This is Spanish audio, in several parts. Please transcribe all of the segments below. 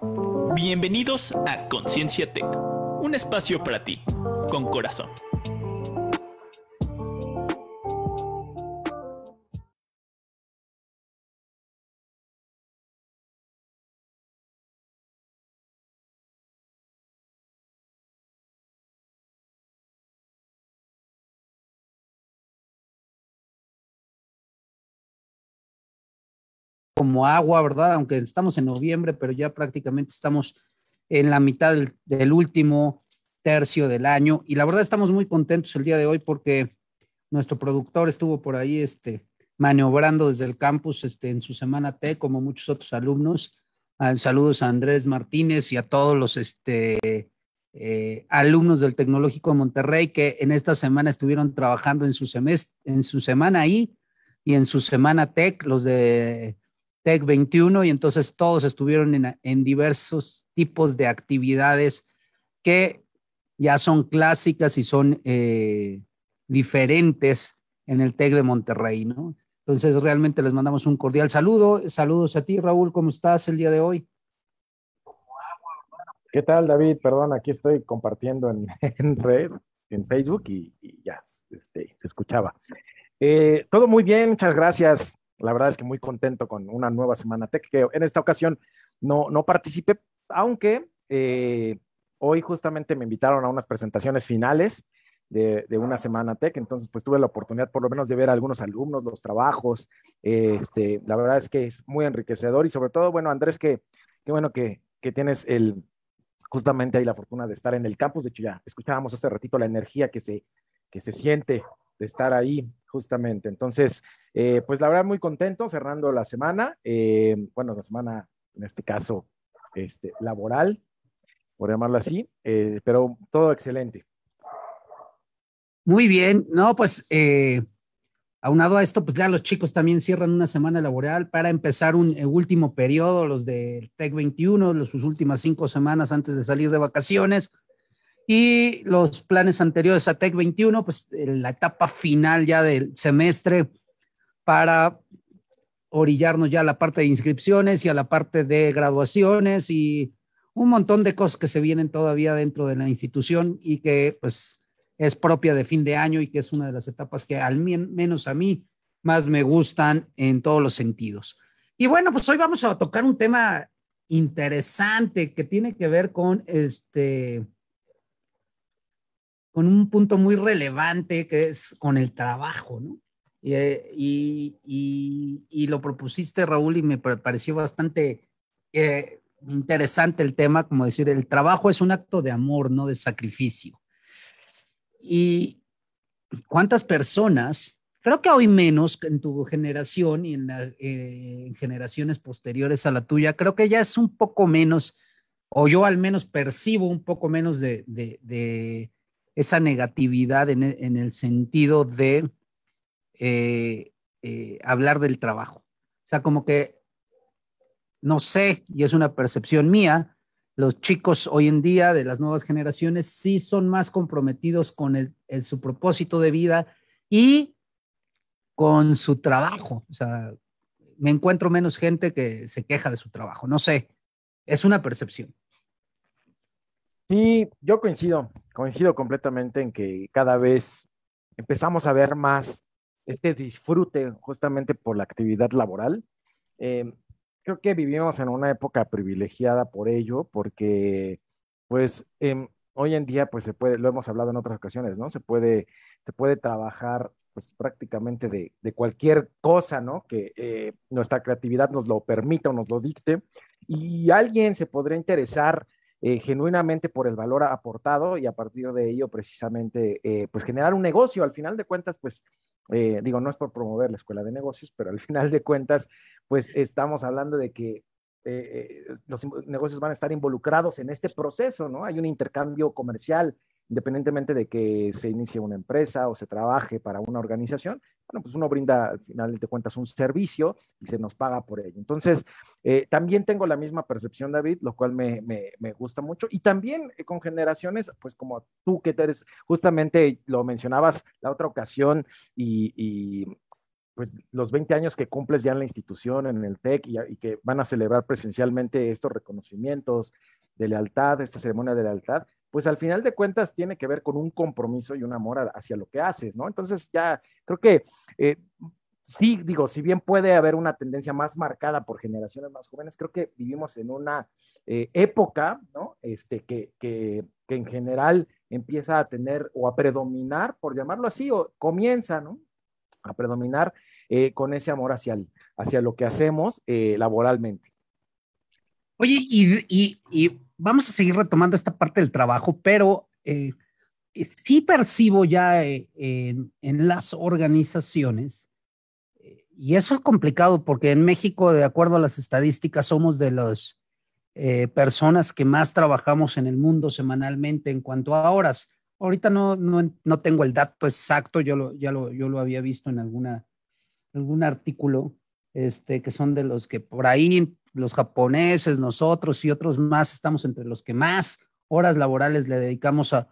Bienvenidos a Conciencia Tech, un espacio para ti, con corazón. Como agua, ¿verdad? Aunque estamos en noviembre, pero ya prácticamente estamos en la mitad del, último tercio del año. Y la verdad estamos muy contentos el día de hoy porque nuestro productor estuvo por ahí este, maniobrando desde el campus este, en su semana T, como muchos otros alumnos. Ah, saludos a Andrés Martínez y a todos los este, eh, alumnos del Tecnológico de Monterrey que en esta semana estuvieron trabajando en su, semestre, en su semana ahí y en su semana Tech, los de Tech 21 y entonces todos estuvieron en, diversos tipos de actividades que ya son clásicas y son eh, diferentes en el TEC de Monterrey, ¿no? Entonces realmente les mandamos un cordial saludo. Saludos a ti, Raúl, ¿cómo estás el día de hoy? ¿Qué tal, David? Perdón, aquí estoy compartiendo en, red, en Facebook y, ya este, se escuchaba. Eh, todo muy bien, muchas gracias. La verdad es que muy contento con una nueva Semana Tech, que en esta ocasión no, no participé, aunque eh, hoy justamente me invitaron a unas presentaciones finales de, una Semana Tech, entonces pues tuve la oportunidad por lo menos de ver a algunos alumnos, los trabajos, este, la verdad es que es muy enriquecedor y sobre todo, bueno, Andrés, que qué bueno que, que tienes el, justamente ahí la fortuna de estar en el campus, de hecho ya escuchábamos hace ratito la energía que se, que se siente de estar ahí justamente. Entonces, eh, pues la verdad muy contento cerrando la semana, eh, bueno, la semana en este caso este, laboral, por llamarlo así, eh, pero todo excelente. Muy bien, no, pues aunado a esto, pues ya los chicos también cierran una semana laboral para empezar un último periodo, los de Tech 21, los, sus últimas cinco semanas antes de salir de vacaciones. Y los planes anteriores a Tech 21, pues la etapa final ya del semestre para orillarnos ya a la parte de inscripciones y a la parte de graduaciones y un montón de cosas que se vienen todavía dentro de la institución y que pues es propia de fin de año y que es una de las etapas que al menos a mí más me gustan en todos los sentidos. Y bueno, pues hoy vamos a tocar un tema interesante que tiene que ver con este con un punto muy relevante que es con el trabajo, ¿no? Y, y, lo propusiste, Raúl, y me pareció bastante eh, interesante el tema, como decir, el trabajo es un acto de amor, no de sacrificio. Y cuántas personas, creo que hoy menos en tu generación y en, eh, en generaciones posteriores a la tuya, creo que ya es un poco menos, o yo al menos percibo un poco menos de esa negatividad en, el sentido de eh, eh, hablar del trabajo. O sea, como que, no sé, y es una percepción mía, los chicos hoy en día de las nuevas generaciones sí son más comprometidos con su propósito de vida y con su trabajo. O sea, me encuentro menos gente que se queja de su trabajo. No sé, es una percepción. Sí, yo coincido, coincido completamente en que cada vez empezamos a ver más este disfrute justamente por la actividad laboral. Eh, creo que vivimos en una época privilegiada por ello, porque pues em, hoy en día pues se puede, lo hemos hablado en otras ocasiones, ¿no? Se puede, se puede trabajar pues prácticamente de, cualquier cosa, ¿no? Que eh, nuestra creatividad nos lo permita o nos lo dicte. Y alguien se podría interesar eh, genuinamente por el valor aportado y a partir de ello precisamente eh, pues generar un negocio. Al final de cuentas, pues eh, digo, no es por promover la escuela de negocios, pero al final de cuentas, pues estamos hablando de que los negocios van a estar involucrados en este proceso, ¿no? Hay un intercambio comercial independientemente de que se inicie una empresa o se trabaje para una organización, bueno, pues uno brinda al final cuentas un servicio y se nos paga por ello. Entonces, eh, también tengo la misma percepción, David, lo cual me, me, gusta mucho. Y también eh, con generaciones, pues como tú que eres, justamente lo mencionabas la otra ocasión y, y pues los 20 años que cumples ya en la institución, en el TEC, y, y, que van a celebrar presencialmente estos reconocimientos de lealtad, esta ceremonia de lealtad, pues al final de cuentas tiene que ver con un compromiso y un amor hacia lo que haces, ¿no? Entonces ya creo que eh, sí, digo, si bien puede haber una tendencia más marcada por generaciones más jóvenes, creo que vivimos en una eh, época, ¿no? Este, que, que, que, en general empieza a tener o a predominar, por llamarlo así, o comienza, ¿no? A predominar eh, con ese amor hacia, hacia lo que hacemos laboralmente. Oye, y, y, vamos a seguir retomando esta parte del trabajo, pero sí percibo ya en, en las organizaciones, y eso es complicado porque en México, de acuerdo a las estadísticas, somos de las eh, personas que más trabajamos en el mundo semanalmente en cuanto a horas. Ahorita no, no, no tengo el dato exacto, yo lo, ya lo, yo lo había visto en alguna, algún artículo, este, que son de los que por ahí los japoneses, nosotros y otros más estamos entre los que más horas laborales le dedicamos a,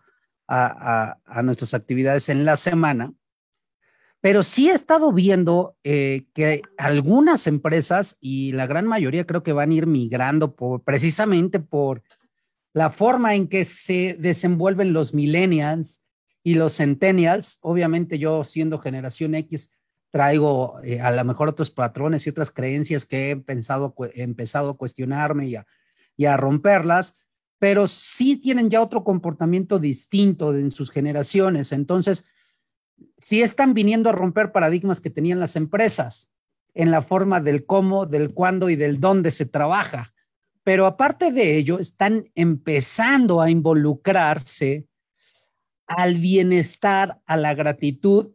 a, a, nuestras actividades en la semana pero sí he estado viendo eh, que algunas empresas y la gran mayoría creo que van a ir migrando por, precisamente por la forma en que se desenvuelven los millennials y los centennials. Obviamente yo siendo generación X traigo eh, a lo mejor otros patrones y otras creencias que he, pensado, he empezado a cuestionarme y a, y a romperlas, pero sí tienen ya otro comportamiento distinto en sus generaciones. Entonces, sí están viniendo a romper paradigmas que tenían las empresas en la forma del cómo, del cuándo y del dónde se trabaja. Pero aparte de ello, están empezando a involucrarse al bienestar, a la gratitud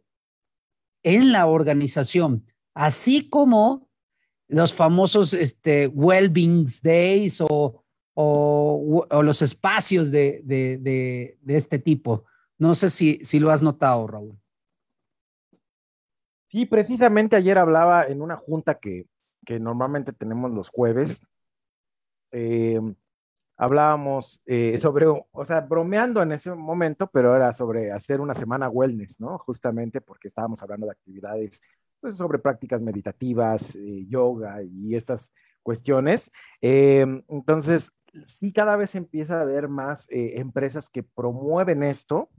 en la organización, así como los famosos este, well-being days o, o, los espacios de, de, este tipo. No sé si, si lo has notado, Raúl. Sí, precisamente ayer hablaba en una junta que, que normalmente tenemos los jueves. Eh, hablábamos eh, sobre, o sea, bromeando en ese momento, pero era sobre hacer una semana wellness, ¿no? Justamente porque estábamos hablando de actividades pues, sobre prácticas meditativas, eh, yoga y estas cuestiones. entonces, sí, cada vez empieza a haber más empresas que promueven esto.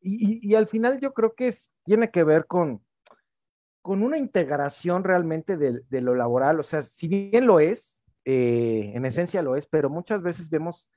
Y, y, y, al final yo creo que es, tiene que ver con, con una integración realmente de, de, lo laboral, o sea, si bien lo es, eh, en esencia lo es, pero muchas veces vemos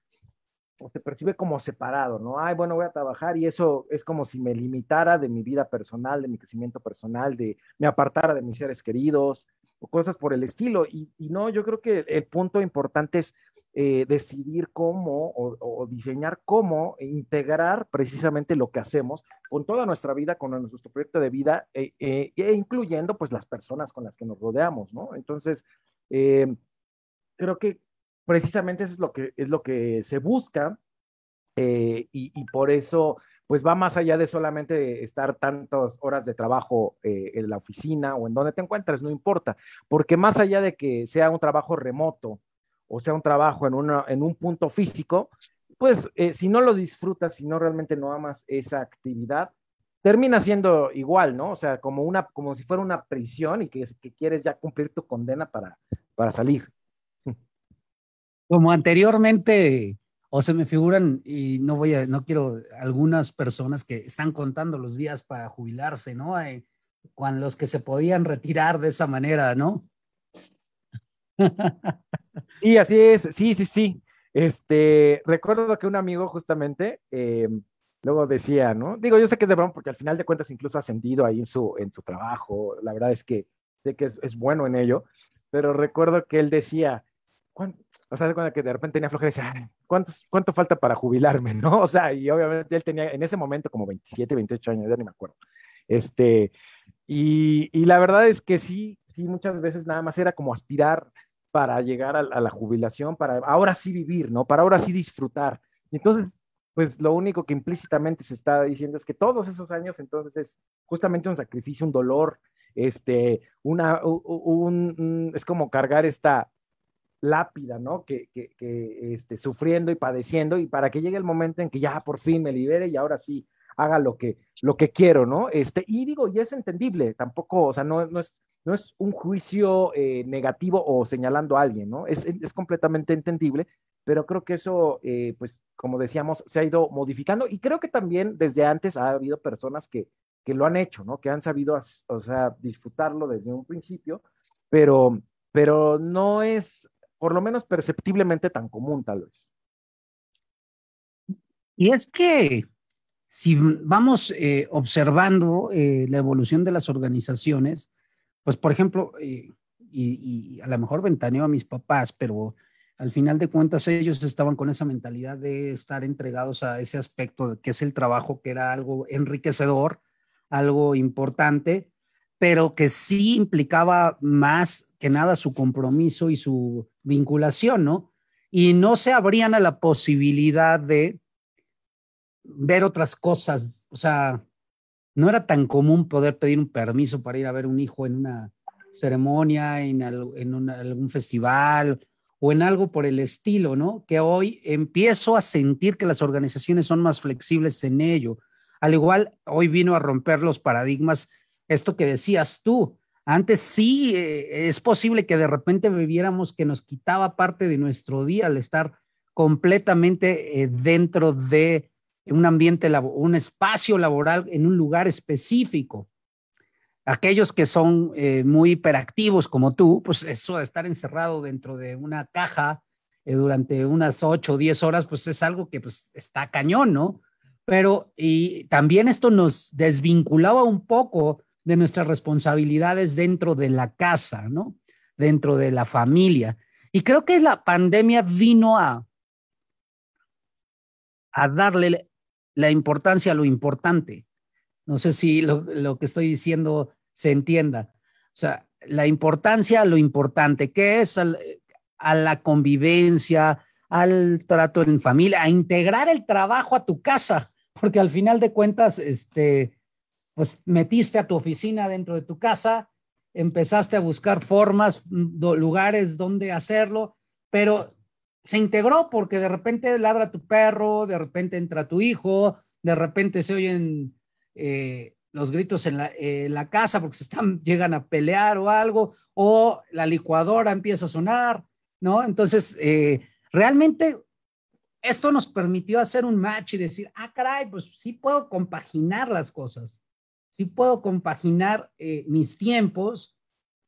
o se percibe como separado, ¿no? Ay, bueno, voy a trabajar y eso es como si me limitara de mi vida personal, de mi crecimiento personal, de me apartara de mis seres queridos o cosas por el estilo. Y, no, yo creo que el punto importante es eh, decidir cómo o, diseñar cómo integrar precisamente lo que hacemos con toda nuestra vida, con nuestro proyecto de vida, eh, eh, e incluyendo pues las personas con las que nos rodeamos, ¿no? Entonces, eh, creo que precisamente eso es lo que, es lo que se busca y, y, por eso pues va más allá de solamente estar tantas horas de trabajo en la oficina o en donde te encuentres, no importa, porque más allá de que sea un trabajo remoto, o sea un trabajo en, una, en un punto físico, pues eh, si no lo disfrutas, si no realmente no amas esa actividad, termina siendo igual, ¿no? O sea, como, una, como si fuera una prisión y que, que quieres ya cumplir tu condena para, para salir. Como anteriormente, o se me figuran, y no voy a, no quiero, algunas personas que están contando los días para jubilarse, ¿no? Con los que se podían retirar de esa manera, ¿no? Y así es, sí, sí, sí. Este, recuerdo que un amigo justamente eh, luego decía, ¿no? Digo, yo sé que es de broma porque al final de cuentas incluso ha ascendido ahí en su, en su trabajo, la verdad es que sé que es, es bueno en ello, pero recuerdo que él decía, o sea, cuando que de repente tenía flojera, decía, ¿cuántos, ¿cuánto falta para jubilarme, no? O sea, y obviamente él tenía en ese momento como 27, 28 años, ya ni me acuerdo. Este, y, y la verdad es que sí, sí, muchas veces nada más era como aspirar para llegar a, a, la jubilación, para ahora sí vivir, ¿no? Para ahora sí disfrutar. Y entonces, pues lo único que implícitamente se está diciendo es que todos esos años entonces es justamente un sacrificio, un dolor, este, una, un, un es como cargar esta lápida, ¿no? Que, que, que este, sufriendo y padeciendo y para que llegue el momento en que ya por fin me libere y ahora sí haga lo que, lo que quiero, ¿no? Este, y digo, y es entendible, tampoco, o sea, no, no es, no es un juicio eh, negativo o señalando a alguien, ¿no? Es, es completamente entendible, pero creo que eso, eh, pues, como decíamos, se ha ido modificando y creo que también desde antes ha habido personas que, que lo han hecho, ¿no? Que han sabido, o sea, disfrutarlo desde un principio, pero, pero no es, por lo menos perceptiblemente tan común, tal vez. Y es que si vamos eh, observando eh, la evolución de las organizaciones, pues por ejemplo, eh, y, a lo mejor ventaneo a mis papás, pero al final de cuentas ellos estaban con esa mentalidad de estar entregados a ese aspecto que es el trabajo, que era algo enriquecedor, algo importante, pero que sí implicaba más que nada su compromiso y su vinculación, ¿no? Y no se abrían a la posibilidad de ver otras cosas, o sea, no era tan común poder pedir un permiso para ir a ver un hijo en una ceremonia, en, algún festival o en algo por el estilo, ¿no? Que hoy empiezo a sentir que las organizaciones son más flexibles en ello. Al igual, hoy vino a romper los paradigmas, esto que decías tú. Antes sí eh, es posible que de repente viviéramos que nos quitaba parte de nuestro día al estar completamente eh, dentro de un ambiente, un espacio laboral en un lugar específico. Aquellos que son eh, muy hiperactivos como tú, pues eso de estar encerrado dentro de una caja durante unas ocho o diez horas, pues es algo que pues está cañón, ¿no? Pero y también esto nos desvinculaba un poco de nuestras responsabilidades dentro de la casa, ¿no? Dentro de la familia. Y creo que la pandemia vino a, a darle la importancia a lo importante. No sé si lo, que estoy diciendo se entienda. O sea, la importancia a lo importante, que es a la convivencia, al trato en familia, a integrar el trabajo a tu casa, porque al final de cuentas, este, pues metiste a tu oficina dentro de tu casa, empezaste a buscar formas, lugares donde hacerlo, pero se integró porque de repente ladra tu perro, de repente entra tu hijo, de repente se oyen eh, los gritos en la, casa porque están, llegan a pelear o algo, o la licuadora empieza a sonar, ¿no? Entonces, eh, realmente esto nos permitió hacer un match y decir, ah, caray, pues sí puedo compaginar las cosas, sí puedo compaginar eh, mis tiempos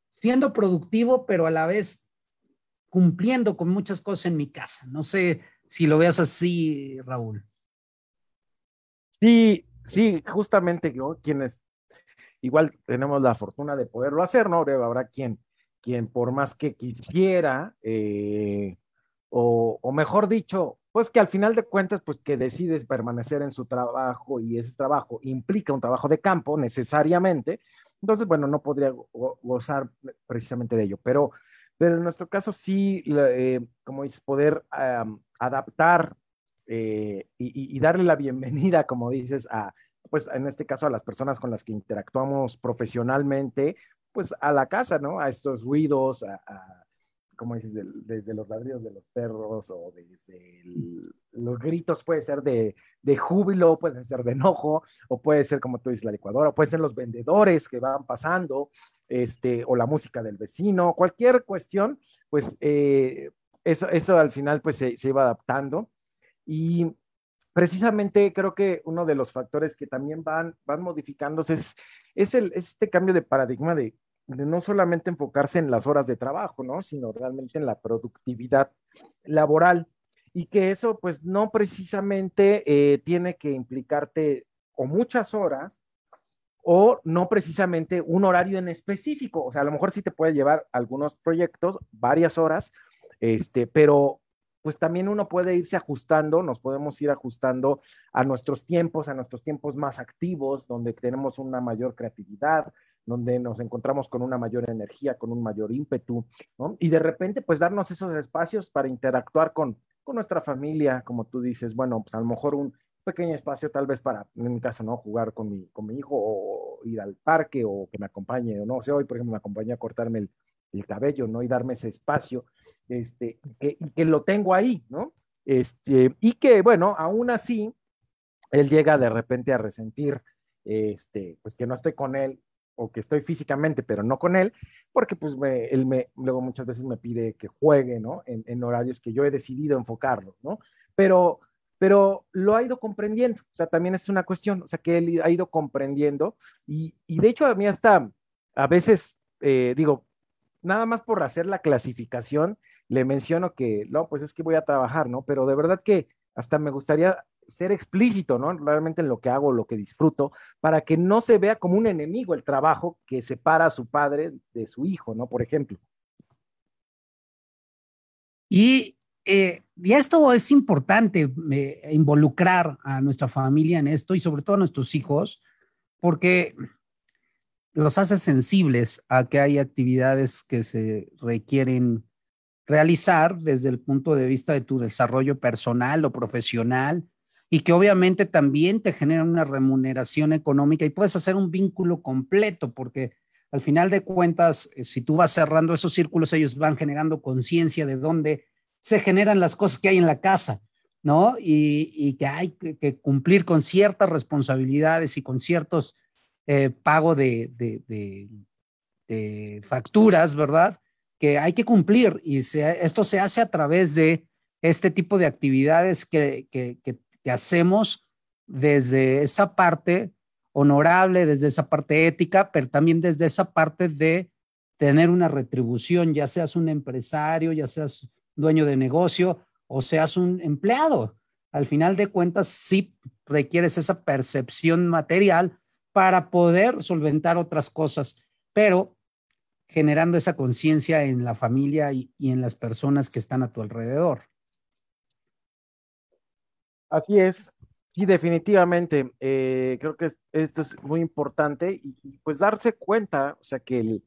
siendo productivo, pero a la vez cumpliendo con muchas cosas en mi casa. No sé si lo veas así, Raúl. Sí, sí, justamente yo, quienes igual tenemos la fortuna de poderlo hacer, ¿no? Habrá quien, quien por más que quisiera, eh, o, o, mejor dicho, pues que al final de cuentas, pues que decides permanecer en su trabajo y ese trabajo implica un trabajo de campo necesariamente, entonces, bueno, no podría gozar precisamente de ello, pero pero en nuestro caso sí, eh, como dices, poder adaptar eh, y, darle la bienvenida, como dices, a, pues en este caso a las personas con las que interactuamos profesionalmente, pues a la casa, ¿no? A estos ruidos, a como dices, desde los ladridos de los perros o desde los gritos, puede ser de, de, júbilo, puede ser de enojo, o puede ser, como tú dices, la licuadora, puede ser los vendedores que van pasando, este, o la música del vecino, cualquier cuestión, pues eh, eso, eso al final pues se, se iba adaptando. Y precisamente creo que uno de los factores que también van, van modificándose es, es el, este cambio de paradigma de de no solamente enfocarse en las horas de trabajo, ¿no? Sino realmente en la productividad laboral. Y que eso, pues, no precisamente eh, tiene que implicarte o muchas horas o no precisamente un horario en específico. O sea, a lo mejor sí te puede llevar algunos proyectos, varias horas, este, pero pues también uno puede irse ajustando, nos podemos ir ajustando a nuestros tiempos, a nuestros tiempos más activos, donde tenemos una mayor creatividad, donde nos encontramos con una mayor energía, con un mayor ímpetu, ¿no? Y de repente, pues darnos esos espacios para interactuar con, con nuestra familia, como tú dices, bueno, pues a lo mejor un pequeño espacio tal vez para, en mi caso, ¿no? Jugar con mi, con mi hijo o ir al parque o que me acompañe, o no, o sea, hoy, por ejemplo, me acompañé a cortarme el, el cabello, ¿no? Y darme ese espacio, este, que, que lo tengo ahí, ¿no? Este, y que, bueno, aún así, él llega de repente a resentir, este, pues que no estoy con él o que estoy físicamente, pero no con él, porque pues él me, luego muchas veces me pide que juegue, ¿no? En, horarios que yo he decidido enfocarlos, ¿no? Pero, pero lo ha ido comprendiendo, o sea, también es una cuestión, o sea, que él ha ido comprendiendo y, y de hecho a mí hasta a veces, eh, digo, nada más por hacer la clasificación, le menciono que, no, pues es que voy a trabajar, ¿no? Pero de verdad que hasta me gustaría ser explícito, ¿no? Realmente en lo que hago, lo que disfruto, para que no se vea como un enemigo el trabajo que separa a su padre de su hijo, ¿no? Por ejemplo. Y, eh, y esto es importante, eh, involucrar a nuestra familia en esto y sobre todo a nuestros hijos, porque los hace sensibles a que hay actividades que se requieren realizar desde el punto de vista de tu desarrollo personal o profesional y que obviamente también te generan una remuneración económica y puedes hacer un vínculo completo porque al final de cuentas, eh, si tú vas cerrando esos círculos, ellos van generando conciencia de dónde se generan las cosas que hay en la casa, ¿no? Y, que hay que, cumplir con ciertas responsabilidades y con ciertos eh, pago de, de, facturas, ¿verdad? Que hay que cumplir y esto se hace a través de este tipo de actividades que, que, que hacemos desde esa parte honorable, desde esa parte ética, pero también desde esa parte de tener una retribución, ya seas un empresario, ya seas dueño de negocio o seas un empleado. Al final de cuentas, sí requieres esa percepción material para poder solventar otras cosas, pero generando esa conciencia en la familia y, y, en las personas que están a tu alrededor. Así es, sí, definitivamente. Eh, creo que esto es muy importante y, pues darse cuenta, o sea, que el,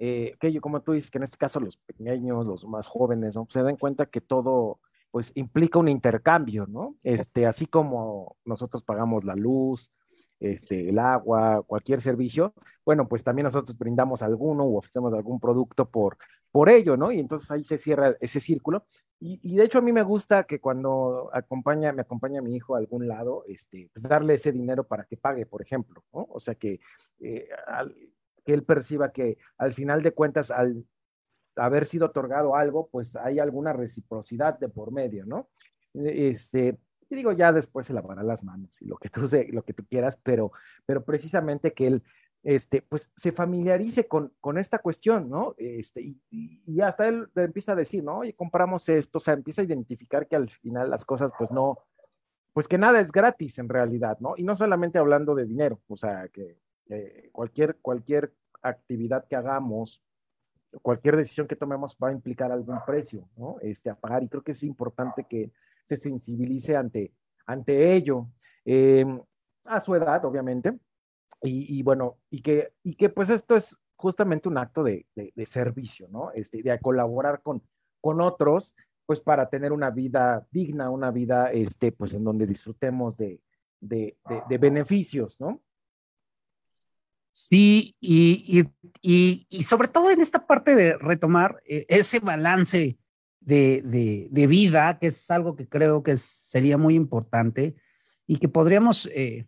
eh, que yo, como tú dices, que en este caso los pequeños, los más jóvenes, ¿no? se den cuenta que todo, pues, implica un intercambio, ¿no? Este, así como nosotros pagamos la luz, este, el agua, cualquier servicio, bueno, pues también nosotros brindamos alguno o ofrecemos algún producto por, por ello, ¿no? Y entonces ahí se cierra ese círculo. Y, de hecho a mí me gusta que cuando acompaña, me acompaña mi hijo a algún lado, este, pues darle ese dinero para que pague, por ejemplo, ¿no? O sea, que, eh, que él perciba que al final de cuentas, al haber sido otorgado algo, pues hay alguna reciprocidad de por medio, ¿no? Este, y digo, ya después se lavará las manos y lo que tú, lo que tú quieras, pero, pero precisamente que él, este, pues se familiarice con, con esta cuestión, ¿no? Este, y, y, hasta él empieza a decir, ¿no? Oye, compramos esto, o sea, empieza a identificar que al final las cosas, pues no, pues que nada es gratis en realidad, ¿no? Y no solamente hablando de dinero, o sea, que cualquier, cualquier actividad que hagamos, cualquier decisión que tomemos va a implicar algún precio, ¿no? Este, a pagar. Y creo que es importante que se sensibilice ante, ante ello, em, a su edad, obviamente. Y, bueno, y que, y que pues esto es justamente un acto de, de, servicio, ¿no? Este, de colaborar con, con otros, pues para tener una vida digna, una vida, este, pues en donde disfrutemos de, de, de beneficios, ¿no? Sí, y, y, y, sobre todo en esta parte de retomar eh, ese balance de, de, vida, que es algo que creo que sería muy importante y que podríamos eh,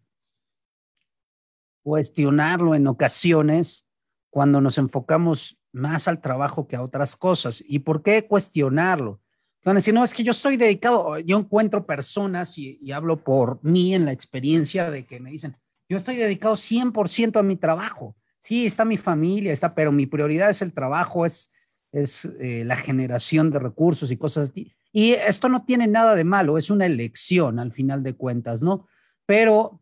cuestionarlo en ocasiones cuando nos enfocamos más al trabajo que a otras cosas. ¿Y por qué cuestionarlo? Van a no, es que yo estoy dedicado, yo encuentro personas y, y hablo por mí en la experiencia de que me dicen, yo estoy dedicado 100% a mi trabajo. Sí, está mi familia, está, pero mi prioridad es el trabajo, es, es eh, la generación de recursos y cosas así. Y esto no tiene nada de malo, es una elección al final de cuentas, ¿no? Pero,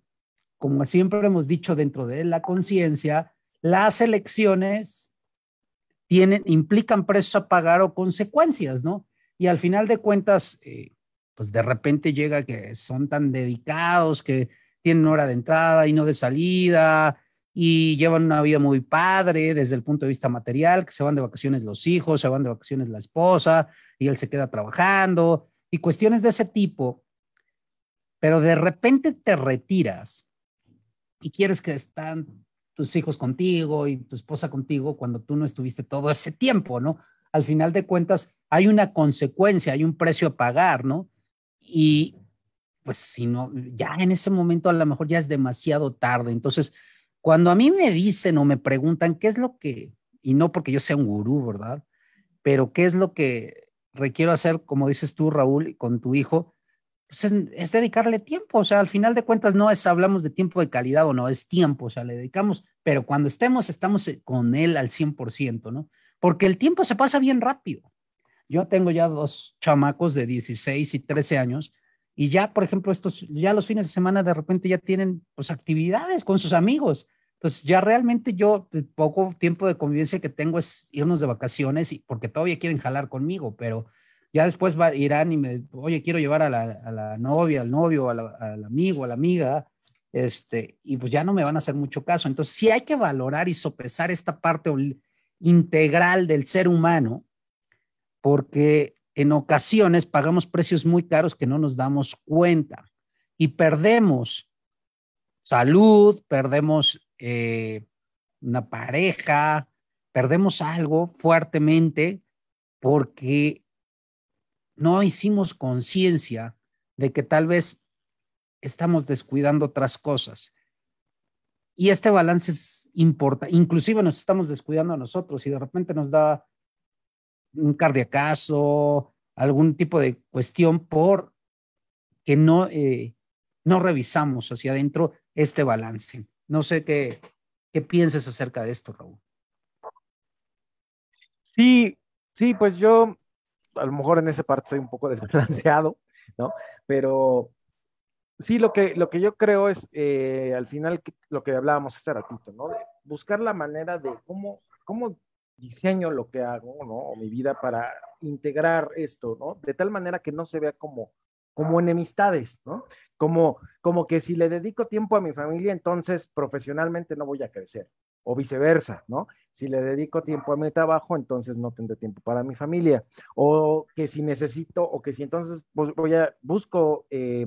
como siempre hemos dicho dentro de la conciencia, las elecciones tienen, implican precios a pagar o consecuencias, ¿no? Y al final de cuentas, eh, pues de repente llega que son tan dedicados que tienen hora de entrada y no de salida, y llevan una vida muy padre desde el punto de vista material, que se van de vacaciones los hijos, se van de vacaciones la esposa, y él se queda trabajando, y cuestiones de ese tipo, pero de repente te retiras y quieres que están tus hijos contigo y tu esposa contigo cuando tú no estuviste todo ese tiempo, ¿no? Al final de cuentas, hay una consecuencia, hay un precio a pagar, ¿no? Y pues si no, ya en ese momento a lo mejor ya es demasiado tarde. Entonces, cuando a mí me dicen o me preguntan qué es lo que, y no porque yo sea un gurú, ¿verdad? Pero qué es lo que requiero hacer, como dices tú, Raúl, con tu hijo, pues es, dedicarle tiempo. O sea, al final de cuentas no es hablamos de tiempo de calidad o no, es tiempo. O sea, le dedicamos, pero cuando estemos, estamos con él al 100%, ¿no? Porque el tiempo se pasa bien rápido. Yo tengo ya dos chamacos de 16 y 13 años y ya, por ejemplo, estos, ya los fines de semana de repente ya tienen pues actividades con sus amigos. Entonces ya realmente yo, el poco tiempo de convivencia que tengo es irnos de vacaciones y porque todavía quieren jalar conmigo, pero ya después irán y me, oye, quiero llevar a la, a la novia, al novio, al amigo, a la amiga, este, y pues ya no me van a hacer mucho caso. Entonces sí hay que valorar y sopesar esta parte integral del ser humano, porque en ocasiones pagamos precios muy caros que no nos damos cuenta y perdemos salud, perdemos eh, una pareja, perdemos algo fuertemente porque no hicimos conciencia de que tal vez estamos descuidando otras cosas. Y este balance es importante, inclusive nos estamos descuidando a nosotros y de repente nos da un cardiacazo, algún tipo de cuestión por que no, eh, no revisamos hacia adentro este balance. No sé qué, qué pienses acerca de esto, Raúl. Sí, sí, pues yo a lo mejor en esa parte soy un poco desbalanceado, ¿no? Pero sí, lo que, lo que yo creo es, eh, al final, lo que hablábamos hace ratito, ¿no? De buscar la manera de cómo, cómo diseño lo que hago, ¿no? O mi vida para integrar esto, ¿no? De tal manera que no se vea como, como enemistades, ¿no? Como, como que si le dedico tiempo a mi familia, entonces profesionalmente no voy a crecer, o viceversa, ¿no? Si le dedico tiempo a mi trabajo, entonces no tendré tiempo para mi familia, o que si necesito, o que si entonces pues, voy a, busco eh,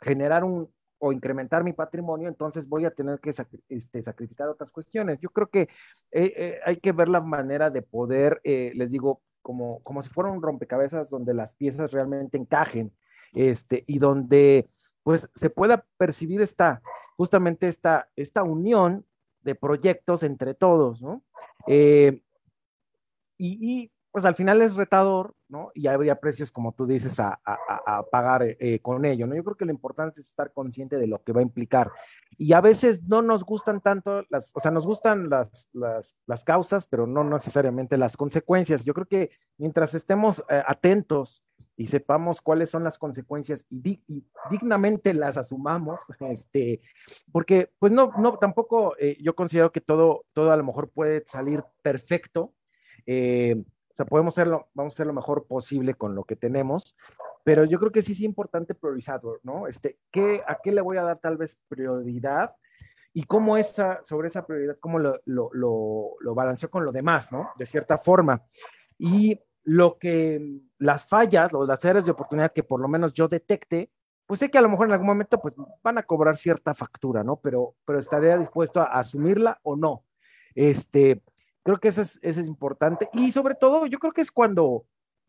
generar un, o incrementar mi patrimonio, entonces voy a tener que este, sacrificar otras cuestiones. Yo creo que eh, eh, hay que ver la manera de poder, eh, les digo, como, como si fuera un rompecabezas donde las piezas realmente encajen este, y donde pues se pueda percibir esta, justamente esta, esta unión de proyectos entre todos, ¿no? y, pues al final es retador, ¿no? Y habría precios, como tú dices, a, pagar eh, con ello, ¿no? Yo creo que lo importante es estar consciente de lo que va a implicar. Y a veces no nos gustan tanto las, o sea, nos gustan las, las, causas, pero no necesariamente las consecuencias. Yo creo que mientras estemos eh, atentos y sepamos cuáles son las consecuencias y, dignamente las asumamos, este, porque pues no, no, tampoco eh, yo considero que todo, todo a lo mejor puede salir perfecto. Eh, sea, podemos hacerlo, vamos a hacer lo mejor posible con lo que tenemos, pero yo creo que sí es importante priorizar, ¿no? Este, ¿qué, ¿A qué le voy a dar tal vez prioridad? Y cómo esa, sobre esa prioridad, cómo lo, lo, lo, lo balanceo con lo demás, ¿no? De cierta forma. Y lo que, las fallas, o las áreas de oportunidad que por lo menos yo detecte, pues sé que a lo mejor en algún momento pues van a cobrar cierta factura, ¿no? Pero, pero estaría dispuesto a asumirla o no. Este, Creo que eso es, eso es importante. Y sobre todo, yo creo que es cuando,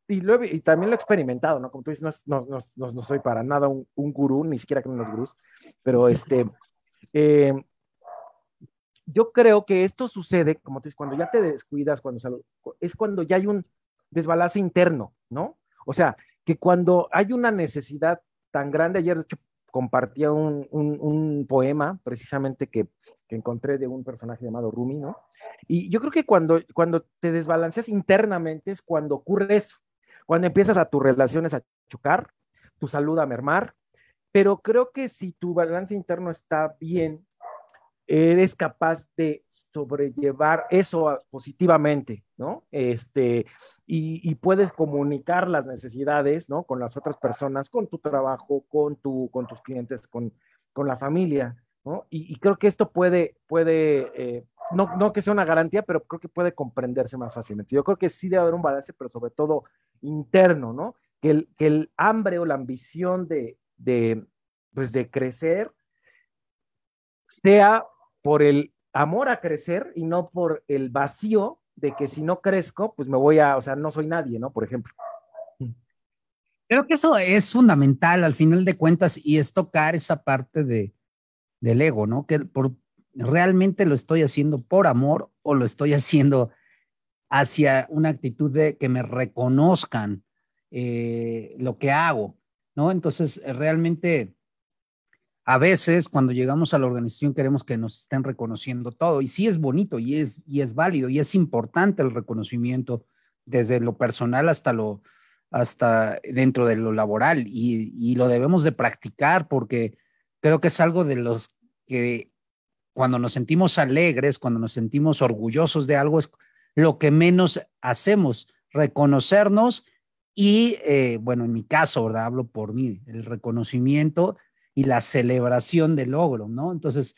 y, lo y también lo he experimentado, ¿no? Como tú dices, no, no, no, no soy para nada un, un, gurú, ni siquiera creo en los gurús, pero este, eh, yo creo que esto sucede, como tú dices, cuando ya te descuidas, cuando es cuando ya hay un desbalance interno, ¿no? O sea, que cuando hay una necesidad tan grande, ayer de hecho compartía un, un, poema precisamente que, que, encontré de un personaje llamado Rumi, ¿no? Y yo creo que cuando, cuando te desbalanceas internamente es cuando ocurre eso, cuando empiezas a tus relaciones a chocar, tu salud a mermar, pero creo que si tu balance interno está bien, eres capaz de sobrellevar eso positivamente, ¿no? Este, y, puedes comunicar las necesidades, ¿no? Con las otras personas, con tu trabajo, con, tu, con tus clientes, con, con la familia, ¿no? Y, creo que esto puede, puede eh, no, no que sea una garantía, pero creo que puede comprenderse más fácilmente. Yo creo que sí debe haber un balance, pero sobre todo interno, ¿no? Que el, que el hambre o la ambición de, de, pues de crecer sea por el amor a crecer y no por el vacío de que si no crezco, pues me voy a, o sea, no soy nadie, ¿no? Por ejemplo. Creo que eso es fundamental al final de cuentas y es tocar esa parte de, del ego, ¿no? Que por, realmente lo estoy haciendo por amor o lo estoy haciendo hacia una actitud de que me reconozcan eh, lo que hago, ¿no? Entonces, realmente, a veces cuando llegamos a la organización queremos que nos estén reconociendo todo y sí es bonito y es, y es válido y es importante el reconocimiento desde lo personal hasta lo hasta dentro de lo laboral y, lo debemos de practicar porque creo que es algo de los que cuando nos sentimos alegres, cuando nos sentimos orgullosos de algo, es lo que menos hacemos, reconocernos y, eh, bueno, en mi caso, ¿verdad? Hablo por mí, el reconocimiento y la celebración del logro, ¿no? Entonces,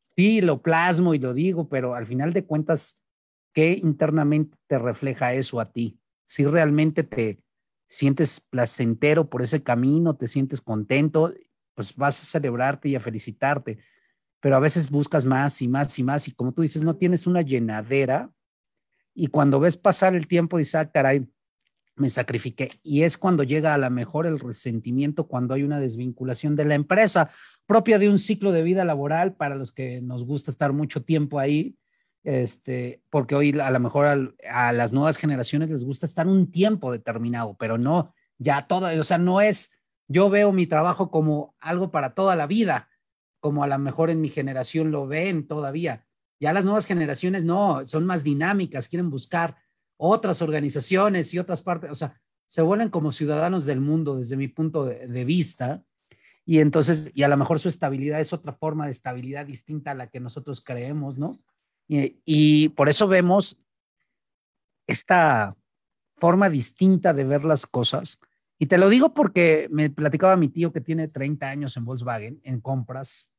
sí, lo plasmo y lo digo, pero al final de cuentas, ¿qué internamente te refleja eso a ti? Si realmente te sientes placentero por ese camino, te sientes contento, pues vas a celebrarte y a felicitarte pero a veces buscas más y más y más y como tú dices, no tienes una llenadera y cuando ves pasar el tiempo dices, ah, caray, me sacrifiqué. Y es cuando llega a lo mejor el resentimiento, cuando hay una desvinculación de la empresa propia de un ciclo de vida laboral para los que nos gusta estar mucho tiempo ahí, este, porque hoy a lo mejor a, a las nuevas generaciones les gusta estar un tiempo determinado, pero no, ya toda, o sea, no es, yo veo mi trabajo como algo para toda la vida como a lo mejor en mi generación lo ven todavía. Ya las nuevas generaciones no, son más dinámicas, quieren buscar otras organizaciones y otras partes, o sea, se vuelven como ciudadanos del mundo desde mi punto de, vista. Y entonces, y a lo mejor su estabilidad es otra forma de estabilidad distinta a la que nosotros creemos, ¿no? Y, y por eso vemos esta forma distinta de ver las cosas. Y te lo digo porque me platicaba mi tío que tiene 30 años en Volkswagen, en compras,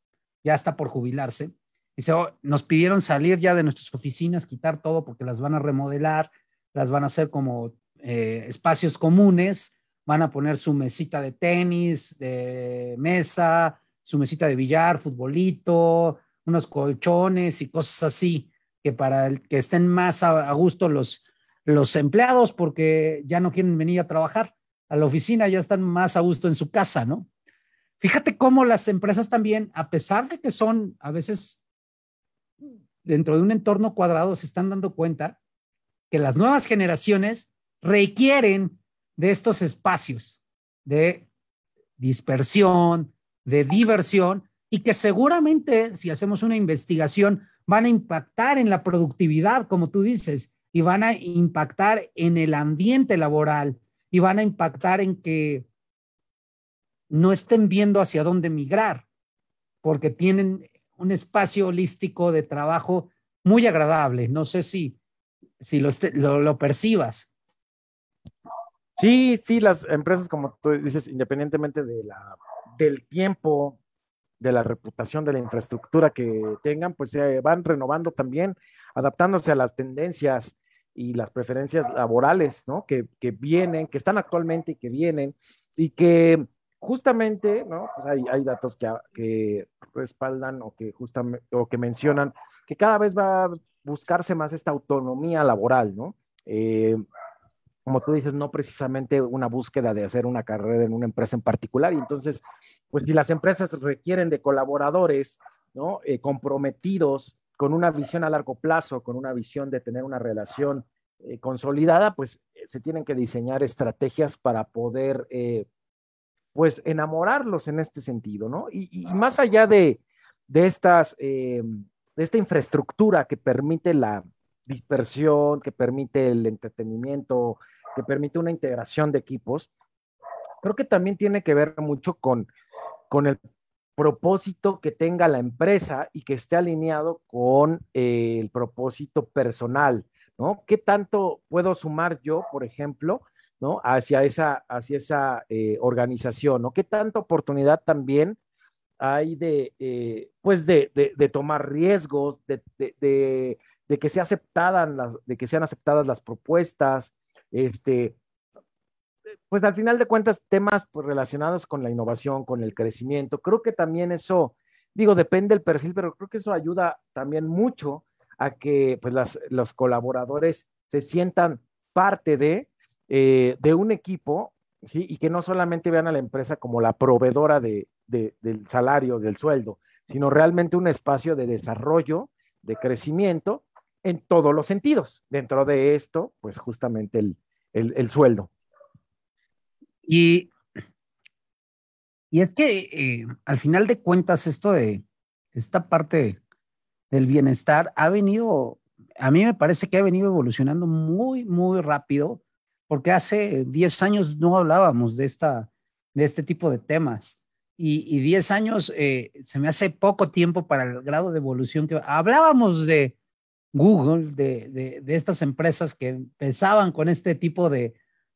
ya está por jubilarse. Dice, oh, nos pidieron salir ya de nuestras oficinas, quitar todo porque las van a remodelar, las van a hacer como eh, espacios comunes, van a poner su mesita de tenis, de mesa, su mesita de billar, futbolito, unos colchones y cosas así, que para que estén más a, gusto los, los empleados porque ya no quieren venir a trabajar a la oficina, ya están más a gusto en su casa, ¿no? Fíjate cómo las empresas también, a pesar de que son a veces dentro de un entorno cuadrado, se están dando cuenta que las nuevas generaciones requieren de estos espacios de dispersión, de diversión, y que seguramente si hacemos una investigación van a impactar en la productividad, como tú dices, y van a impactar en el ambiente laboral, y van a impactar en que no estén viendo hacia dónde migrar, porque tienen un espacio holístico de trabajo muy agradable. No sé si, si lo, lo, percibas. Sí, sí, las empresas, como tú dices, independientemente de la, del tiempo, de la reputación, de la infraestructura que tengan, pues se van renovando también, adaptándose a las tendencias y las preferencias laborales, ¿no? Que, que vienen, que están actualmente y que vienen, y que justamente, ¿no? Pues hay, hay datos que, que, respaldan o que justamente, o que mencionan que cada vez va buscarse más esta autonomía laboral, ¿no? Eh, como tú dices, no precisamente una búsqueda de hacer una carrera en una empresa en particular. Y entonces, pues si las empresas requieren de colaboradores, ¿no? Eh, comprometidos con una visión a largo plazo, con una visión de tener una relación eh, consolidada, pues se tienen que diseñar estrategias para poder pues enamorarlos en este sentido, ¿no? Y, más allá de, estas, de esta infraestructura que permite la dispersión, que permite el entretenimiento, que permite una integración de equipos, creo que también tiene que ver mucho con, con el propósito que tenga la empresa y que esté alineado con eh, el propósito personal, ¿no? ¿Qué tanto puedo sumar yo, por ejemplo, ¿no? Hacia esa, hacia esa eh, organización, ¿no? ¿Qué tanta oportunidad también hay de, eh, pues de, tomar riesgos, de, que se aceptaran las, de que sean aceptadas las propuestas, este, pues al final de cuentas, temas pues, relacionados con la innovación, con el crecimiento, creo que también eso, digo, depende del perfil, pero creo que eso ayuda también mucho a que pues los colaboradores se sientan parte de, eh, de un equipo ¿sí? Y que no solamente vean a la empresa como la proveedora de, del salario, del sueldo, sino realmente un espacio de desarrollo, de crecimiento en todos los sentidos. Dentro de esto, pues justamente el, el, sueldo. Y, y es que eh, al final de cuentas esto de esta parte del bienestar ha venido, a mí me parece que ha venido evolucionando muy, muy rápido, porque hace 10 años no hablábamos de, esta, de este tipo de temas. Y, 10 años eh, se me hace poco tiempo para el grado de evolución que hablábamos de, Google, de, de, estas empresas que empezaban con este tipo de,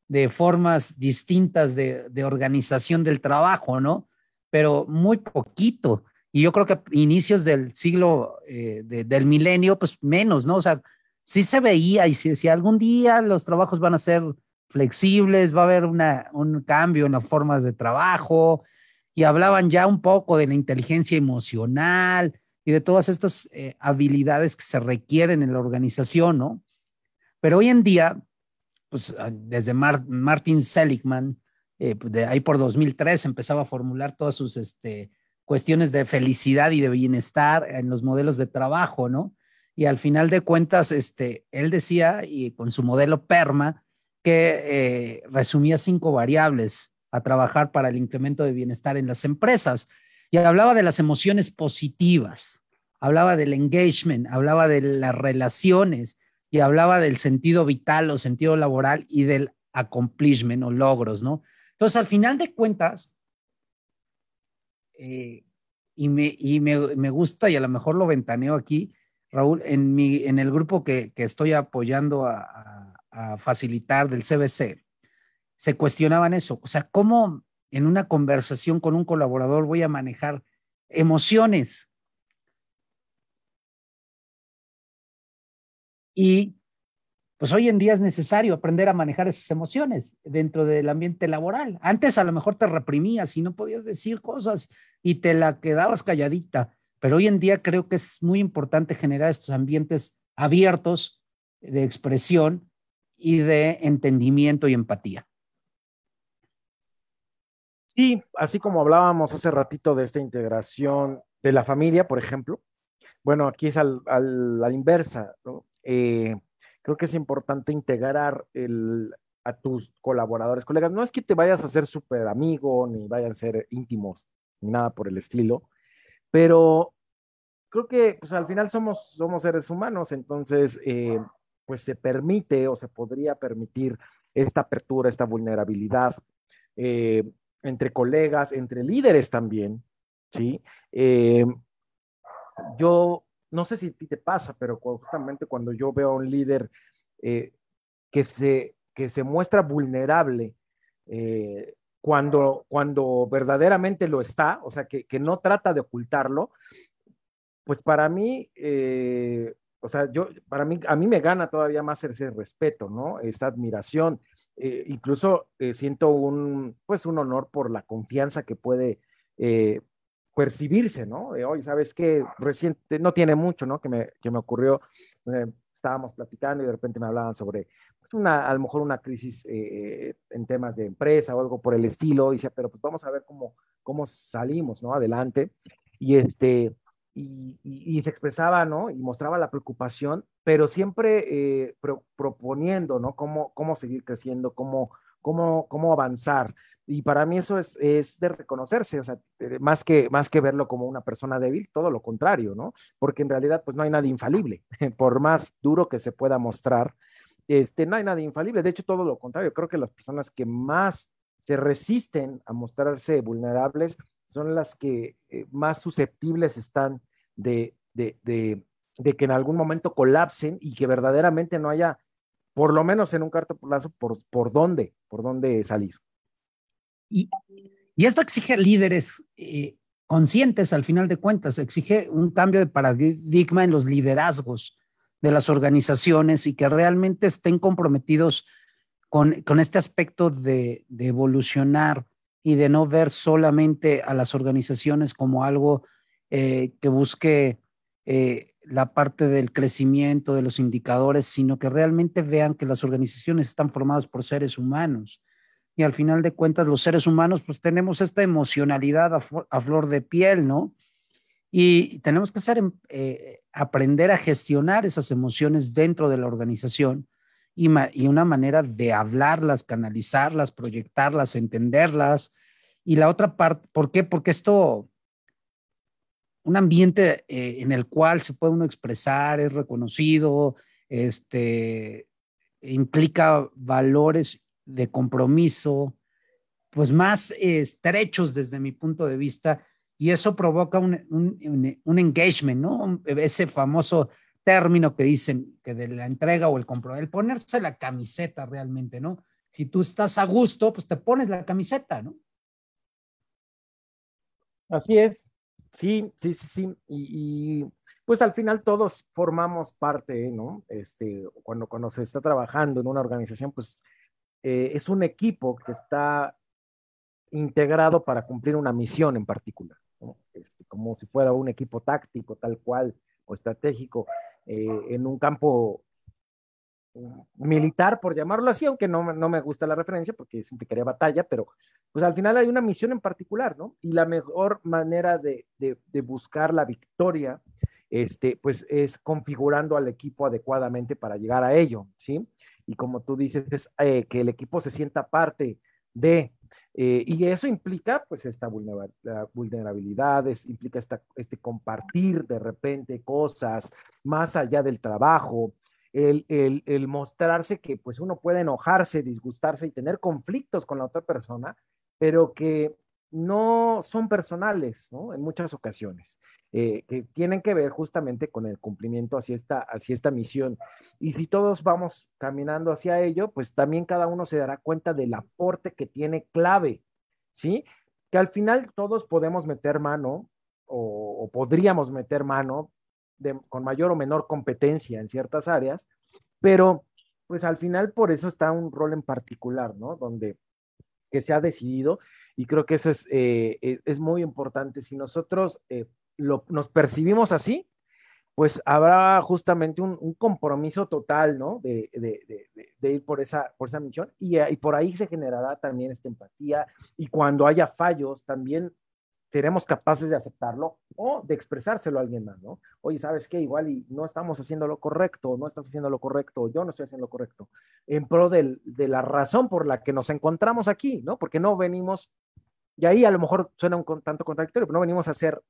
de formas distintas de, de, organización del trabajo, ¿no? Pero muy poquito. Y yo creo que inicios del siglo, eh, del milenio, pues menos, ¿no? O sea, sí se veía y si, si, algún día los trabajos van a ser flexibles, va a haber una, un cambio en las formas de trabajo, y hablaban ya un poco de la inteligencia emocional, y de todas estas eh, habilidades que se requieren en la organización, ¿no? Pero hoy en día, pues ah, desde Martin Seligman, eh, pues, de ahí por 2003 empezaba a formular todas sus este, cuestiones de felicidad y de bienestar en los modelos de trabajo, ¿no? Y al final de cuentas, este, él decía, y con su modelo PERMA, que eh, resumía cinco variables a trabajar para el incremento de bienestar en las empresas. Y hablaba de las emociones positivas, hablaba del engagement, hablaba de las relaciones y hablaba del sentido vital o sentido laboral y del accomplishment o logros, ¿no? Entonces, al final de cuentas, eh, y, me, y me, gusta, y a lo mejor lo ventaneo aquí, Raúl, en, mi, en el grupo que, que estoy apoyando a, facilitar del CBC, se cuestionaban eso. O sea, ¿cómo en una conversación con un colaborador voy a manejar emociones. Y pues hoy en día es necesario aprender a manejar esas emociones dentro del ambiente laboral. Antes a lo mejor te reprimías y no podías decir cosas y te la quedabas calladita, pero hoy en día creo que es muy importante generar estos ambientes abiertos de expresión y de entendimiento y empatía. Sí, así como hablábamos hace ratito de esta integración de la familia, por ejemplo, bueno, aquí es al, a la inversa, ¿no? Eh, creo que es importante integrar el, a tus colaboradores, colegas. No es que te vayas a ser súper amigo, ni vayan a ser íntimos, ni nada por el estilo, pero creo que pues, al final somos, somos seres humanos, entonces, eh, pues se permite o se podría permitir esta apertura, esta vulnerabilidad. Eh, entre colegas, entre líderes también, ¿sí? Eh, yo no sé si te pasa, pero justamente cuando yo veo a un líder eh, que, se, que se muestra vulnerable, eh, cuando, cuando verdaderamente lo está, o sea, que, que no trata de ocultarlo, pues para mí, o sea, yo, para mí, a mí me gana todavía más ese respeto, ¿no? Esta admiración. Eh, incluso eh, siento un, pues un honor por la confianza que puede eh, percibirse, ¿no? hoy, ¿sabes qué? Reciente, no tiene mucho, ¿no? Que me, que me ocurrió, estábamos platicando y de repente me hablaban sobre pues, una, a lo mejor una crisis en temas de empresa o algo por el estilo, y decía, pero pues vamos a ver cómo, cómo salimos, ¿no? Adelante. Y este, y, se expresaba, ¿no? Y mostraba la preocupación, pero siempre eh, proponiendo, ¿no? Cómo, cómo seguir creciendo, cómo, cómo, cómo avanzar. Y para mí eso es, es de reconocerse, o sea, eh, más que, más que verlo como una persona débil, todo lo contrario, ¿no? Porque en realidad, pues no hay nadie infalible, por más duro que se pueda mostrar, este, no hay nadie infalible. De hecho, todo lo contrario, creo que las personas que más se resisten a mostrarse vulnerables son las que eh, más susceptibles están de, que en algún momento colapsen y que verdaderamente no haya, por lo menos en un corto plazo, por, por dónde, por dónde salir. Y, esto exige líderes eh, conscientes al final de cuentas, exige un cambio de paradigma en los liderazgos de las organizaciones y que realmente estén comprometidos con, este aspecto de, de, evolucionar y de no ver solamente a las organizaciones como algo eh, que busque eh, la parte del crecimiento de los indicadores, sino que realmente vean que las organizaciones están formadas por seres humanos, y al final de cuentas los seres humanos pues tenemos esta emocionalidad a, flor de piel, ¿no? Y tenemos que eh, aprender a gestionar esas emociones dentro de la organización y, una manera de hablarlas, canalizarlas, proyectarlas, entenderlas. Y la otra parte, ¿por qué? Porque esto, un ambiente eh, en el cual se puede uno expresar, es reconocido, este, implica valores de compromiso, pues más estrechos desde mi punto de vista, y eso provoca un, un, engagement, ¿no? Ese famoso término que dicen que de la entrega o el compromiso, el ponerse la camiseta realmente, ¿no? Si tú estás a gusto, pues te pones la camiseta, ¿no? Así es. Sí, sí, sí, sí. Y, pues al final todos formamos parte, ¿no? Este, cuando, cuando se está trabajando en una organización, pues eh, es un equipo que está integrado para cumplir una misión en particular, ¿no? este, como si fuera un equipo táctico tal cual o estratégico eh, en un campo militar, por llamarlo así, aunque no, no, me gusta la referencia porque implicaría batalla, pero pues al final hay una misión en particular, ¿no? Y la mejor manera de, de, buscar la victoria, este, pues es configurando al equipo adecuadamente para llegar a ello, ¿sí? Y como tú dices, es eh, que el equipo se sienta parte eh, y eso implica pues esta vulnerabilidad, implica esta, este compartir de repente cosas más allá del trabajo, el, mostrarse que pues uno puede enojarse, disgustarse y tener conflictos con la otra persona, pero que no son personales, ¿no? En muchas ocasiones, eh, que tienen que ver justamente con el cumplimiento hacia esta, hacia esta misión. Y si todos vamos caminando hacia ello, pues también cada uno se dará cuenta del aporte que tiene clave, ¿sí? Que al final todos podemos meter mano o podríamos meter mano con mayor o menor competencia en ciertas áreas, pero pues al final por eso está un rol en particular, ¿no? Donde que se ha decidido y creo que eso es, eh, e, es muy importante. Si nosotros eh, lo, nos percibimos así, pues habrá justamente un, compromiso total, ¿no? De, de, de, ir por esa, por esa misión y, y, por ahí se generará también esta empatía y cuando haya fallos también seremos capaces de aceptarlo o de expresárselo a alguien más, ¿no? Oye, ¿sabes qué? Igual y no estamos haciendo lo correcto, no estás haciendo lo correcto, yo no estoy haciendo lo correcto, en pro de la razón por la que nos encontramos aquí, ¿no? Porque no venimos, y ahí a lo mejor suena un tanto contradictorio, pero no venimos a ser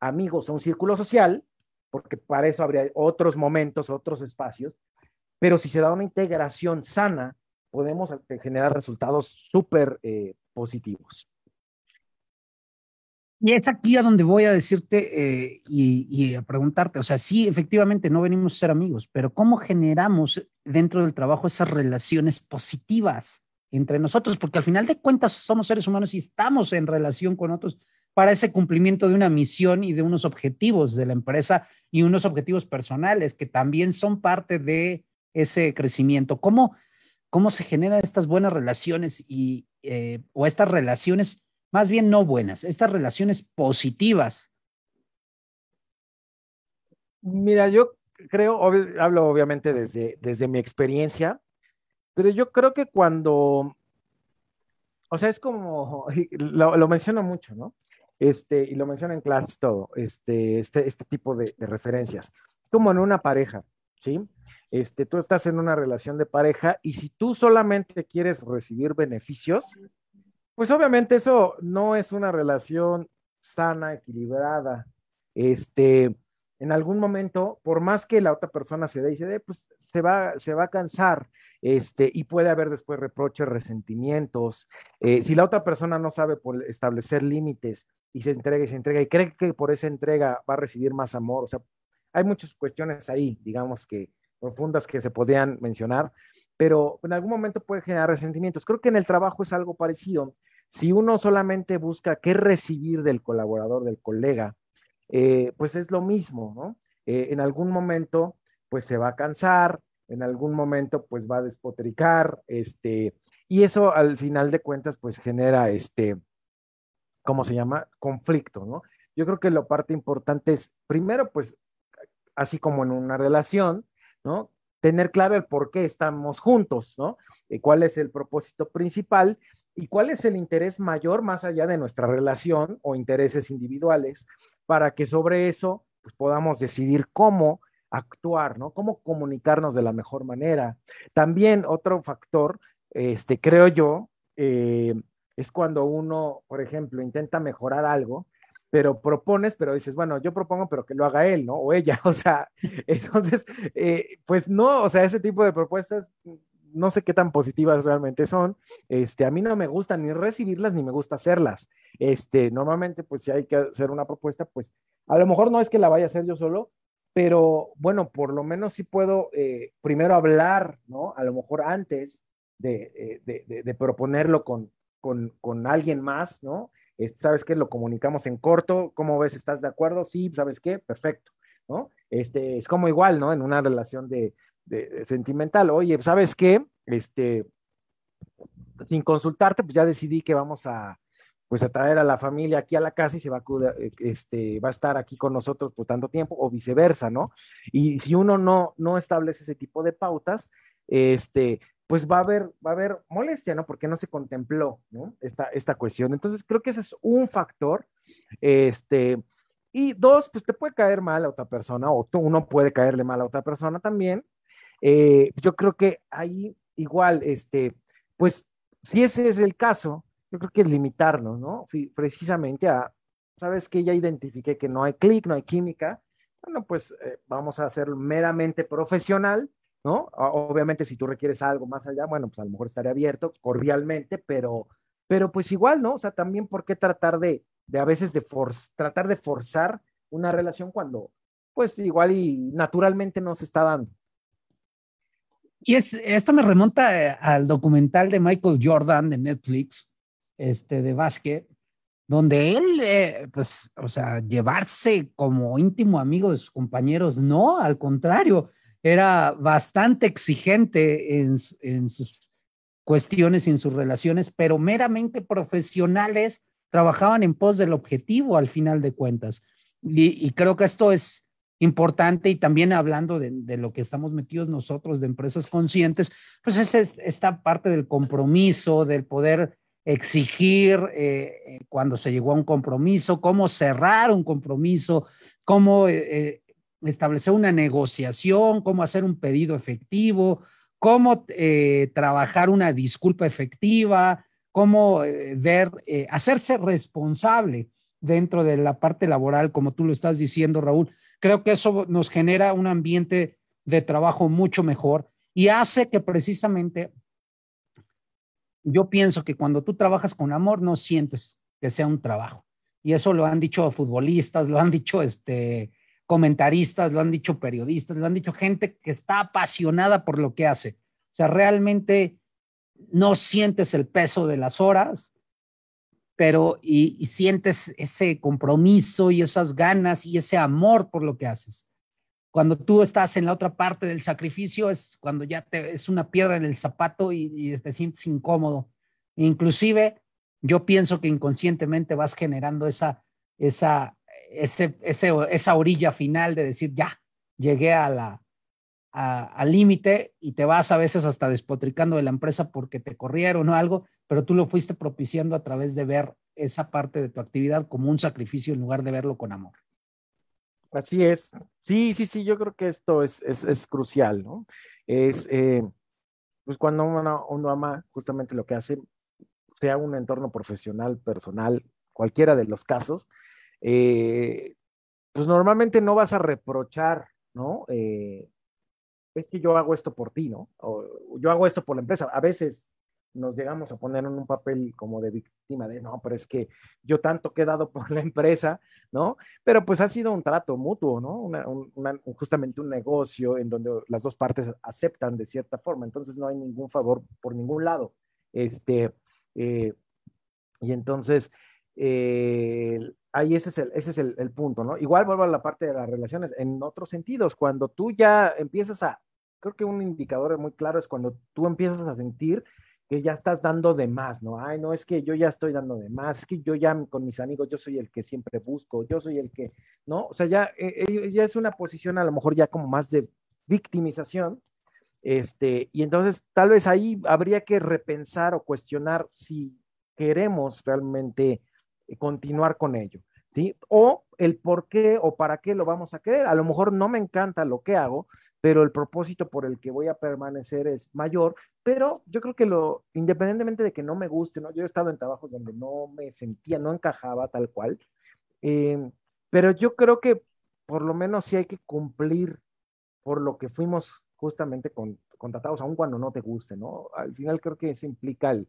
amigos a un círculo social, porque para eso habría otros momentos, otros espacios, pero si se da una integración sana, podemos generar resultados súper eh, positivos. Y es aquí a donde voy a decirte eh, y, a preguntarte, o sea, sí, efectivamente no venimos a ser amigos, pero ¿cómo generamos dentro del trabajo esas relaciones positivas entre nosotros? Porque al final de cuentas somos seres humanos y estamos en relación con otros para ese cumplimiento de una misión y de unos objetivos de la empresa y unos objetivos personales que también son parte de ese crecimiento. ¿Cómo, cómo se generan estas buenas relaciones y, eh, o estas relaciones? más bien no buenas, estas relaciones positivas. Mira, yo creo, hablo obviamente desde, desde mi experiencia, pero yo creo que cuando, o sea, es como, lo, menciono mucho, ¿no? Este, y lo menciono en clases todo, este, este, este tipo de, de referencias. Como en una pareja, ¿sí? Este, tú estás en una relación de pareja y si tú solamente quieres recibir beneficios, pues obviamente eso no es una relación sana, equilibrada. Este, en algún momento, por más que la otra persona se dé y se dé, pues se va, se va a cansar, este, y puede haber después reproches, resentimientos. Eh, si la otra persona no sabe establecer límites y se entrega y se entrega y cree que por esa entrega va a recibir más amor, o sea, hay muchas cuestiones ahí, digamos que profundas que se podían mencionar, pero en algún momento puede generar resentimientos. Creo que en el trabajo es algo parecido. Si uno solamente busca qué recibir del colaborador, del colega, eh, pues es lo mismo, ¿no? Eh, en algún momento, pues se va a cansar, en algún momento, pues va a despotricar, este, y eso al final de cuentas, pues genera este, ¿cómo se llama? Conflicto, ¿no? Yo creo que la parte importante es, primero, pues, así como en una relación, ¿no? Tener claro el por qué estamos juntos, ¿no? Eh, ¿Cuál es el propósito principal? Y cuál es el interés mayor más allá de nuestra relación o intereses individuales para que sobre eso pues, podamos decidir cómo actuar, ¿no? Cómo comunicarnos de la mejor manera. También otro factor, este, creo yo, eh, es cuando uno, por ejemplo, intenta mejorar algo, pero propones, pero dices, bueno, yo propongo, pero que lo haga él, ¿no? O ella, o sea, entonces, eh, pues no, o sea, ese tipo de propuestas no sé qué tan positivas realmente son. Este, a mí no me gusta ni recibirlas ni me gusta hacerlas. Este, normalmente, pues si hay que hacer una propuesta, pues a lo mejor no es que la vaya a hacer yo solo, pero bueno, por lo menos sí puedo eh, primero hablar, ¿no? A lo mejor antes de, eh, de, proponerlo con, con, con, alguien más, ¿no? Este, ¿Sabes qué? Lo comunicamos en corto, ¿cómo ves? ¿Estás de acuerdo? Sí, ¿sabes qué? Perfecto, ¿no? Este, es como igual, ¿no? En una relación de, de, sentimental. Oye, ¿sabes qué? Este, sin consultarte, pues ya decidí que vamos a, pues a traer a la familia aquí a la casa y se va a, este, va a estar aquí con nosotros por tanto tiempo o viceversa, ¿no? Y si uno no, no establece ese tipo de pautas, este, pues va a haber, va a haber molestia, ¿no? Porque no se contempló. Esta, esta cuestión. Entonces, creo que ese es un factor, este, y dos, pues te puede caer mal a otra persona o tú, uno puede caerle mal a otra persona también, eh, yo creo que ahí igual, este, pues si ese es el caso, yo creo que es limitarnos, ¿no? Precisamente a, sabes que ya identifiqué que no hay clic, no hay química, bueno, pues eh, vamos a hacerlo meramente profesional, ¿no? Obviamente si tú requieres algo más allá, bueno, pues a lo mejor estaré abierto cordialmente, pero, pero pues igual, ¿no? O sea, también por qué tratar de, de a veces de tratar de forzar una relación cuando, pues igual y naturalmente no se está dando. Y es, esto me remonta eh, al documental de Michael Jordan de Netflix, este, de básquet, donde él, eh, pues, o sea, llevarse como íntimo amigo de sus compañeros, no, al contrario, era bastante exigente en, en sus cuestiones y en sus relaciones, pero meramente profesionales, trabajaban en pos del objetivo al final de cuentas. Y, y creo que esto es, importante y también hablando de, lo que estamos metidos nosotros de empresas conscientes, pues es esta parte del compromiso, del poder exigir eh, eh, cuando se llegó a un compromiso, cómo cerrar un compromiso, cómo eh, establecer una negociación, cómo hacer un pedido efectivo, cómo trabajar una disculpa efectiva, cómo ver, hacerse responsable dentro de la parte laboral, como tú lo estás diciendo, Raúl, Creo que eso nos genera un ambiente de trabajo mucho mejor y hace que precisamente yo pienso que cuando tú trabajas con amor no sientes que sea un trabajo. Y eso lo han dicho futbolistas, lo han dicho este, comentaristas, lo han dicho periodistas, lo han dicho gente que está apasionada por lo que hace. O sea, realmente no sientes el peso de las horas, pero y, sientes ese compromiso y esas ganas y ese amor por lo que haces. Cuando tú estás en la otra parte del sacrificio es cuando ya te, es una piedra en el zapato y, te sientes incómodo. Inclusive yo pienso que inconscientemente vas generando esa, esa, ese, esa orilla final de decir, ya, llegué a la, al límite y te vas a veces hasta despotricando de la empresa porque te corrieron o algo, pero tú lo fuiste propiciando a través de ver esa parte de tu actividad como un sacrificio en lugar de verlo con amor. Así es. Sí, sí, sí, yo creo que esto es, es, crucial, ¿no? Es, eh, pues cuando uno, uno, ama justamente lo que hace, sea un entorno profesional, personal, cualquiera de los casos, eh, pues normalmente no vas a reprochar, ¿no? Eh, es que yo hago esto por ti, ¿no? O yo hago esto por la empresa. A veces nos llegamos a poner en un papel como de víctima de, no, pero es que yo tanto he dado por la empresa, ¿no? Pero pues ha sido un trato mutuo, ¿no? justamente un negocio en donde las dos partes aceptan de cierta forma, entonces no hay ningún favor por ningún lado. Este, eh, y entonces, eh, ahí ese es, el, ese es el, punto, ¿no? Igual vuelvo a la parte de las relaciones en otros sentidos, cuando tú ya empiezas a, creo que un indicador muy claro es cuando tú empiezas a sentir que ya estás dando de más, ¿no? Ay, no, es que yo ya estoy dando de más, es que yo ya con mis amigos, yo soy el que siempre busco, yo soy el que, ¿no? O sea, ya, eh, eh, ya es una posición a lo mejor ya como más de victimización, este, y entonces tal vez ahí habría que repensar o cuestionar si queremos realmente continuar con ello, ¿sí? O el por qué o para qué lo vamos a querer. A lo mejor no me encanta lo que hago, pero el propósito por el que voy a permanecer es mayor, pero yo creo que lo, independientemente de que no me guste, ¿no? Yo he estado en trabajos donde no me sentía, no encajaba tal cual, eh, pero yo creo que por lo menos sí hay que cumplir por lo que fuimos justamente con, contratados, aun cuando no te guste, ¿no? Al final creo que eso implica el,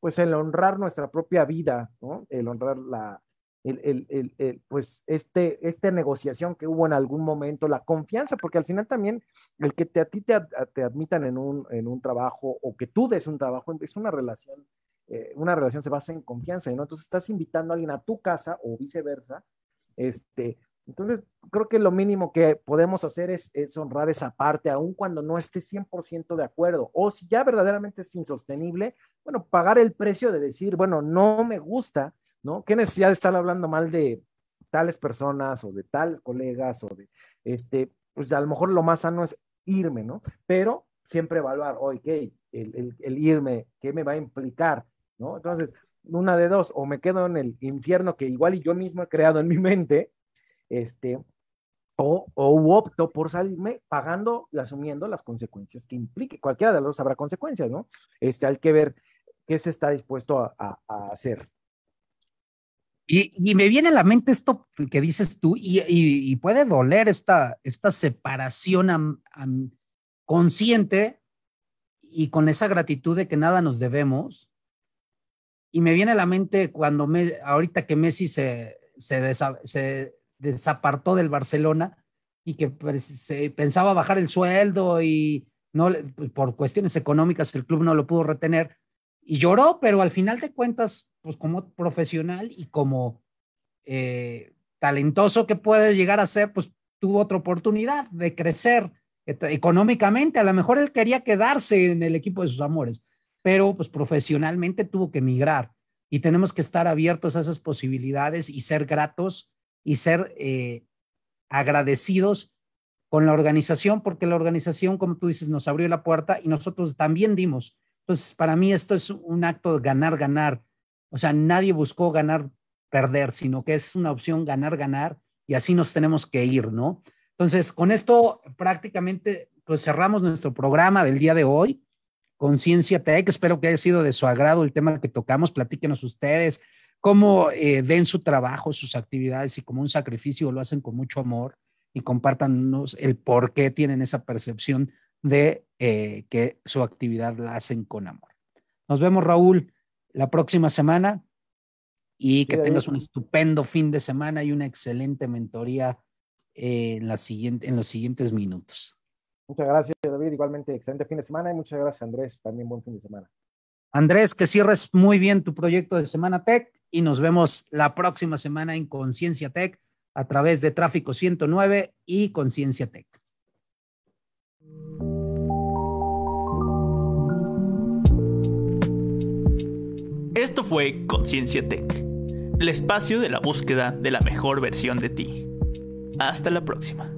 pues el honrar nuestra propia vida, ¿no? El honrar la, el, el, el, pues este, esta negociación que hubo en algún momento, la confianza, porque al final también el que te, a ti te, admitan en un, en un trabajo o que tú des un trabajo es una relación, eh, una relación se basa en confianza, ¿no? Entonces estás invitando a alguien a tu casa o viceversa, este, entonces, creo que lo mínimo que podemos hacer es, honrar esa parte, aun cuando no esté 100% de acuerdo. O si ya verdaderamente es insostenible, bueno, pagar el precio de decir, bueno, no me gusta, ¿no? ¿Qué necesidad de estar hablando mal de tales personas o de tales colegas o de, este, pues a lo mejor lo más sano es irme, ¿no? Pero siempre evaluar, ok, el, el, el irme, ¿qué me va a implicar? ¿No? Entonces, una de dos, o me quedo en el infierno que igual y yo mismo he creado en mi mente, este, o, o opto por salirme pagando y asumiendo las consecuencias que implique. Cualquiera de los habrá consecuencias, ¿no? Este, hay que ver qué se está dispuesto a, hacer. Y, me viene a la mente esto que dices tú, y, puede doler esta, esta separación consciente y con esa gratitud de que nada nos debemos. Y me viene a la mente cuando me, ahorita que Messi se, se, se desapartó del Barcelona y que pues, se pensaba bajar el sueldo y no pues, por cuestiones económicas el club no lo pudo retener y lloró, pero al final de cuentas, pues como profesional y como eh, talentoso que puede llegar a ser, pues tuvo otra oportunidad de crecer económicamente. A lo mejor él quería quedarse en el equipo de sus amores, pero pues profesionalmente tuvo que emigrar y tenemos que estar abiertos a esas posibilidades y ser gratos y ser eh, agradecidos con la organización, porque la organización, como tú dices, nos abrió la puerta y nosotros también dimos. Entonces, para mí esto es un acto de ganar, ganar. O sea, nadie buscó ganar, perder, sino que es una opción ganar, ganar y así nos tenemos que ir, ¿no? Entonces, con esto prácticamente, pues cerramos nuestro programa del día de hoy, Conciencia Tech. Espero que haya sido de su agrado el tema que tocamos. Platíquenos ustedes cómo eh, ven su trabajo, sus actividades y como un sacrificio lo hacen con mucho amor y compártanos el por qué tienen esa percepción de eh, que su actividad la hacen con amor. Nos vemos, Raúl, la próxima semana y que tengas un estupendo fin de semana y una excelente mentoría en, la siguiente, en los siguientes minutos. Muchas gracias, David. Igualmente, excelente fin de semana y muchas gracias, Andrés. También buen fin de semana. Andrés, que cierres muy bien tu proyecto de Semana Tech y nos vemos la próxima semana en Conciencia Tech a través de Tráfico 109 y Conciencia Tech. Esto fue Conciencia Tech, el espacio de la búsqueda de la mejor versión de ti. Hasta la próxima.